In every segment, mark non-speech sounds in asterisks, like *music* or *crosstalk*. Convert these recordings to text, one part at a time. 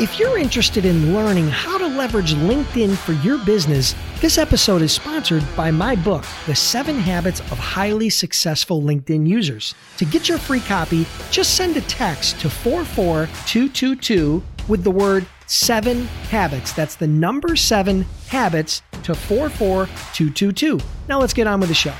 If you're interested in learning how to leverage LinkedIn for your business, this episode is sponsored by my book, The Seven Habits of Highly Successful LinkedIn Users. To get your free copy, just send a text to 44222 with the word seven habits. That's the number seven habits to 44222. Now let's get on with the show.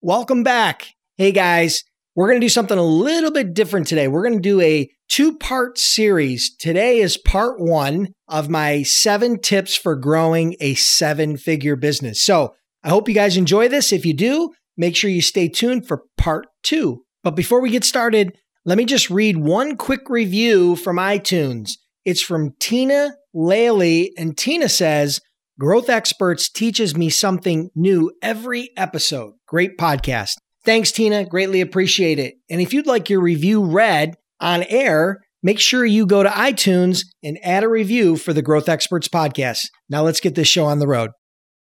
Welcome back. Hey guys, we're going to do something a little bit different today. We're going to do a two part series. Today is part one of my seven tips for growing a seven figure business. So I hope you guys enjoy this. If you do, make sure you stay tuned for part two. But before we get started, let me just read one quick review from iTunes. It's from Tina Laley, and Tina says, Growth Experts teaches me something new every episode. Great podcast. Thanks, Tina. Greatly appreciate it. And if you'd like your review read, on air, make sure you go to iTunes and add a review for the Growth Experts podcast. Now let's get this show on the road.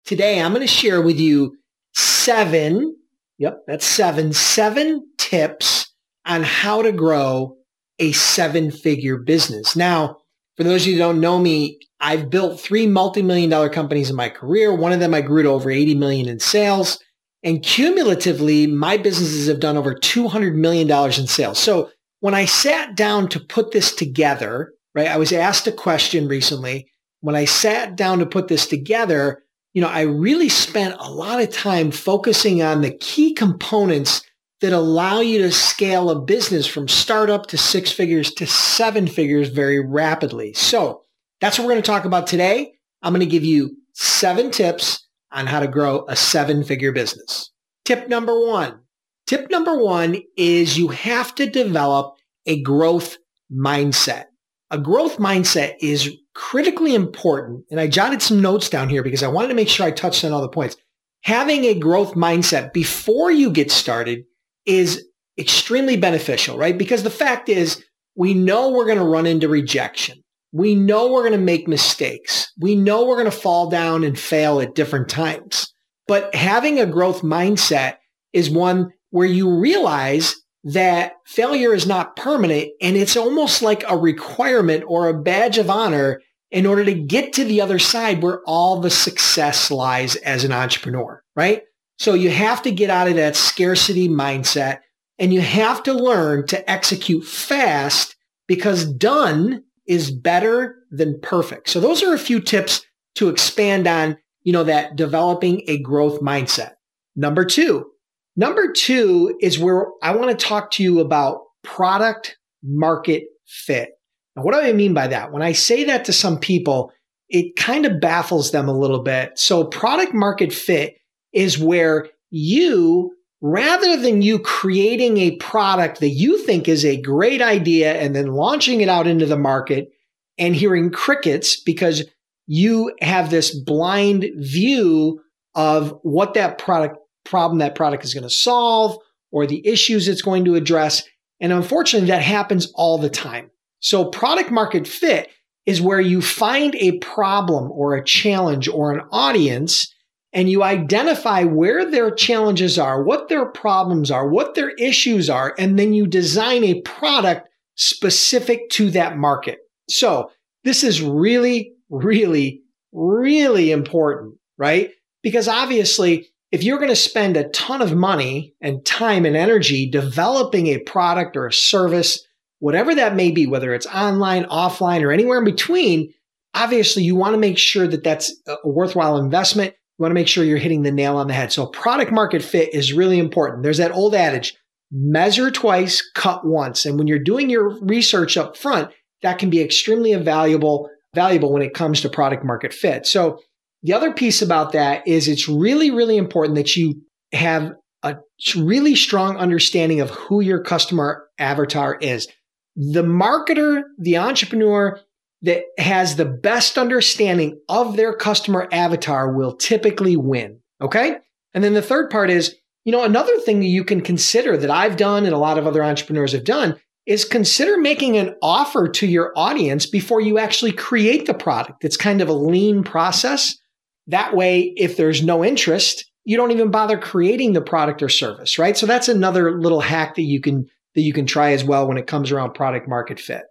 Today, I'm going to share with you seven, yep, that's seven, seven tips on how to grow a seven figure business. Now, for those of you who don't know me, I've built three multi-million dollar companies in my career. One of them I grew to over 80 million in sales. And cumulatively, my businesses have done over $200 million in sales. So when I sat down to put this together, right, I was asked a question recently. When I sat down to put this together, you know, I really spent a lot of time focusing on the key components that allow you to scale a business from startup to six figures to seven figures very rapidly. So that's what we're going to talk about today. I'm going to give you seven tips on how to grow a seven figure business. Tip number one, Tip number one is you have to develop a growth mindset. A growth mindset is critically important. And I jotted some notes down here because I wanted to make sure I touched on all the points. Having a growth mindset before you get started is extremely beneficial, right? Because the fact is we know we're going to run into rejection. We know we're going to make mistakes. We know we're going to fall down and fail at different times. But having a growth mindset is one where you realize that failure is not permanent and it's almost like a requirement or a badge of honor in order to get to the other side where all the success lies as an entrepreneur, right? So you have to get out of that scarcity mindset and you have to learn to execute fast because done is better than perfect. So those are a few tips to expand on, you know, that developing a growth mindset. Number two, Number two is where I want to talk to you about product market fit. Now, what do I mean by that? When I say that to some people, it kind of baffles them a little bit. So product market fit is where you, rather than you creating a product that you think is a great idea and then launching it out into the market and hearing crickets because you have this blind view of what that product problem that product is going to solve or the issues it's going to address. And unfortunately, that happens all the time. So product market fit is where you find a problem or a challenge or an audience and you identify where their challenges are, what their problems are, what their issues are, and then you design a product specific to that market. So this is really, really, really important, right? Because obviously if you're going to spend a ton of money and time and energy developing a product or a service, whatever that may be, whether it's online, offline, or anywhere in between, obviously you want to make sure that that's a worthwhile investment. You want to make sure you're hitting the nail on the head. So product market fit is really important. There's that old adage, measure twice, cut once. And when you're doing your research up front, that can be extremely valuable, valuable when it comes to product market fit. So the other piece about that is it's really, really important that you have a really strong understanding of who your customer avatar is. The marketer, the entrepreneur that has the best understanding of their customer avatar will typically win. Okay. And then the third part is, you know, another thing that you can consider that I've done and a lot of other entrepreneurs have done is consider making an offer to your audience before you actually create the product. It's kind of a lean process. That way, if there's no interest, you don't even bother creating the product or service, right? So that's another little hack that you can that you can try as well when it comes around product market fit.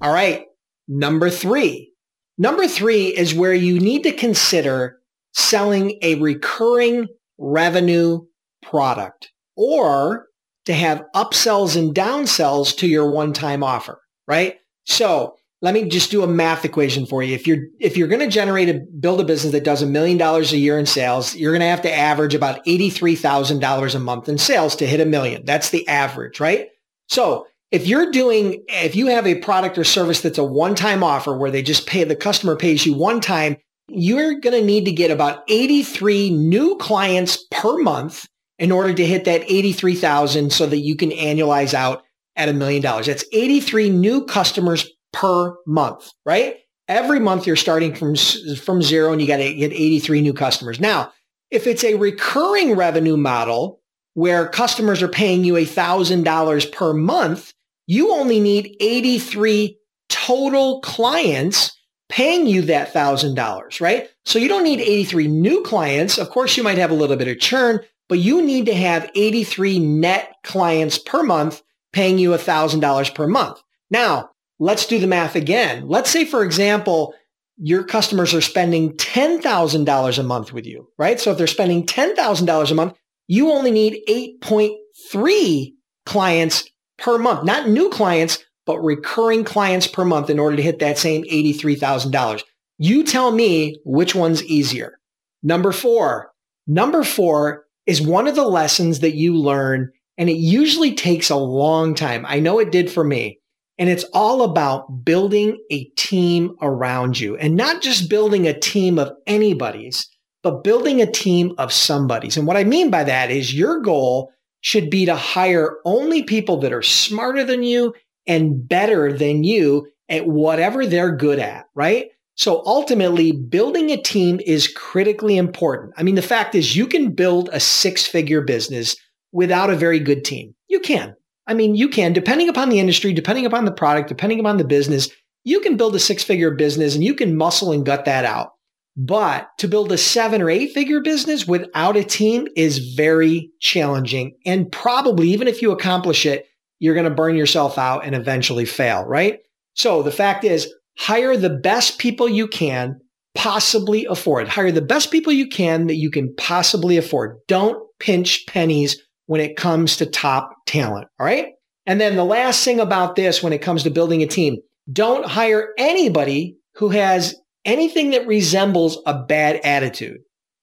All right. Number three. Number three is where you need to consider selling a recurring revenue product or to have upsells and downsells to your one-time offer, right? So let me just do a math equation for you. If you're if you're going to generate a build a business that does a million dollars a year in sales, you're going to have to average about eighty-three thousand dollars a month in sales to hit a million. That's the average, right? So if you're doing if you have a product or service that's a one-time offer where they just pay the customer pays you one time, you're going to need to get about 83 new clients per month in order to hit that 83,000 so that you can annualize out at a million dollars. That's 83 new customers per month, right? Every month you're starting from, from zero and you got to get 83 new customers. Now, if it's a recurring revenue model where customers are paying you $1,000 per month, you only need 83 total clients paying you that $1,000, right? So you don't need 83 new clients. Of course, you might have a little bit of churn, but you need to have 83 net clients per month paying you $1,000 per month. Now, let's do the math again. Let's say, for example, your customers are spending $10,000 a month with you, right? So if they're spending $10,000 a month, you only need 8.3 clients per month, not new clients, but recurring clients per month in order to hit that same $83,000. You tell me which one's easier. Number four. Number four is one of the lessons that you learn, and it usually takes a long time. I know it did for me. And it's all about building a team around you and not just building a team of anybody's, but building a team of somebody's. And what I mean by that is your goal should be to hire only people that are smarter than you and better than you at whatever they're good at, right? So ultimately, building a team is critically important. I mean, the fact is you can build a six figure business without a very good team. You can. I mean, you can, depending upon the industry, depending upon the product, depending upon the business, you can build a six figure business and you can muscle and gut that out. But to build a seven or eight figure business without a team is very challenging. And probably, even if you accomplish it, you're going to burn yourself out and eventually fail, right? So the fact is, hire the best people you can possibly afford. Hire the best people you can that you can possibly afford. Don't pinch pennies when it comes to top talent. All right. And then the last thing about this when it comes to building a team, don't hire anybody who has anything that resembles a bad attitude.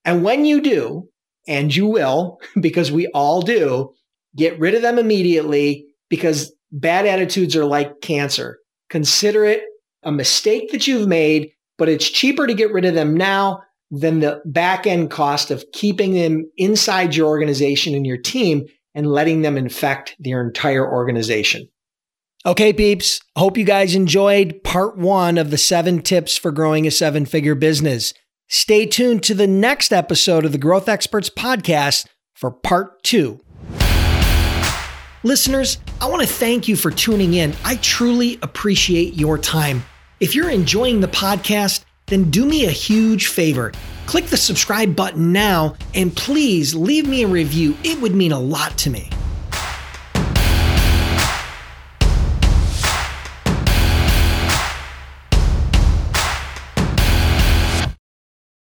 And when you do, and you will, *laughs* because we all do, get rid of them immediately because bad attitudes are like cancer. Consider it a mistake that you've made, but it's cheaper to get rid of them now than the back end cost of keeping them inside your organization and your team and letting them infect your entire organization. Okay, peeps. Hope you guys enjoyed part one of the seven tips for growing a seven figure business. Stay tuned to the next episode of the Growth Experts podcast for part two. Listeners, I want to thank you for tuning in. I truly appreciate your time. If you're enjoying the podcast, then do me a huge favor. Click the subscribe button now and please leave me a review. It would mean a lot to me.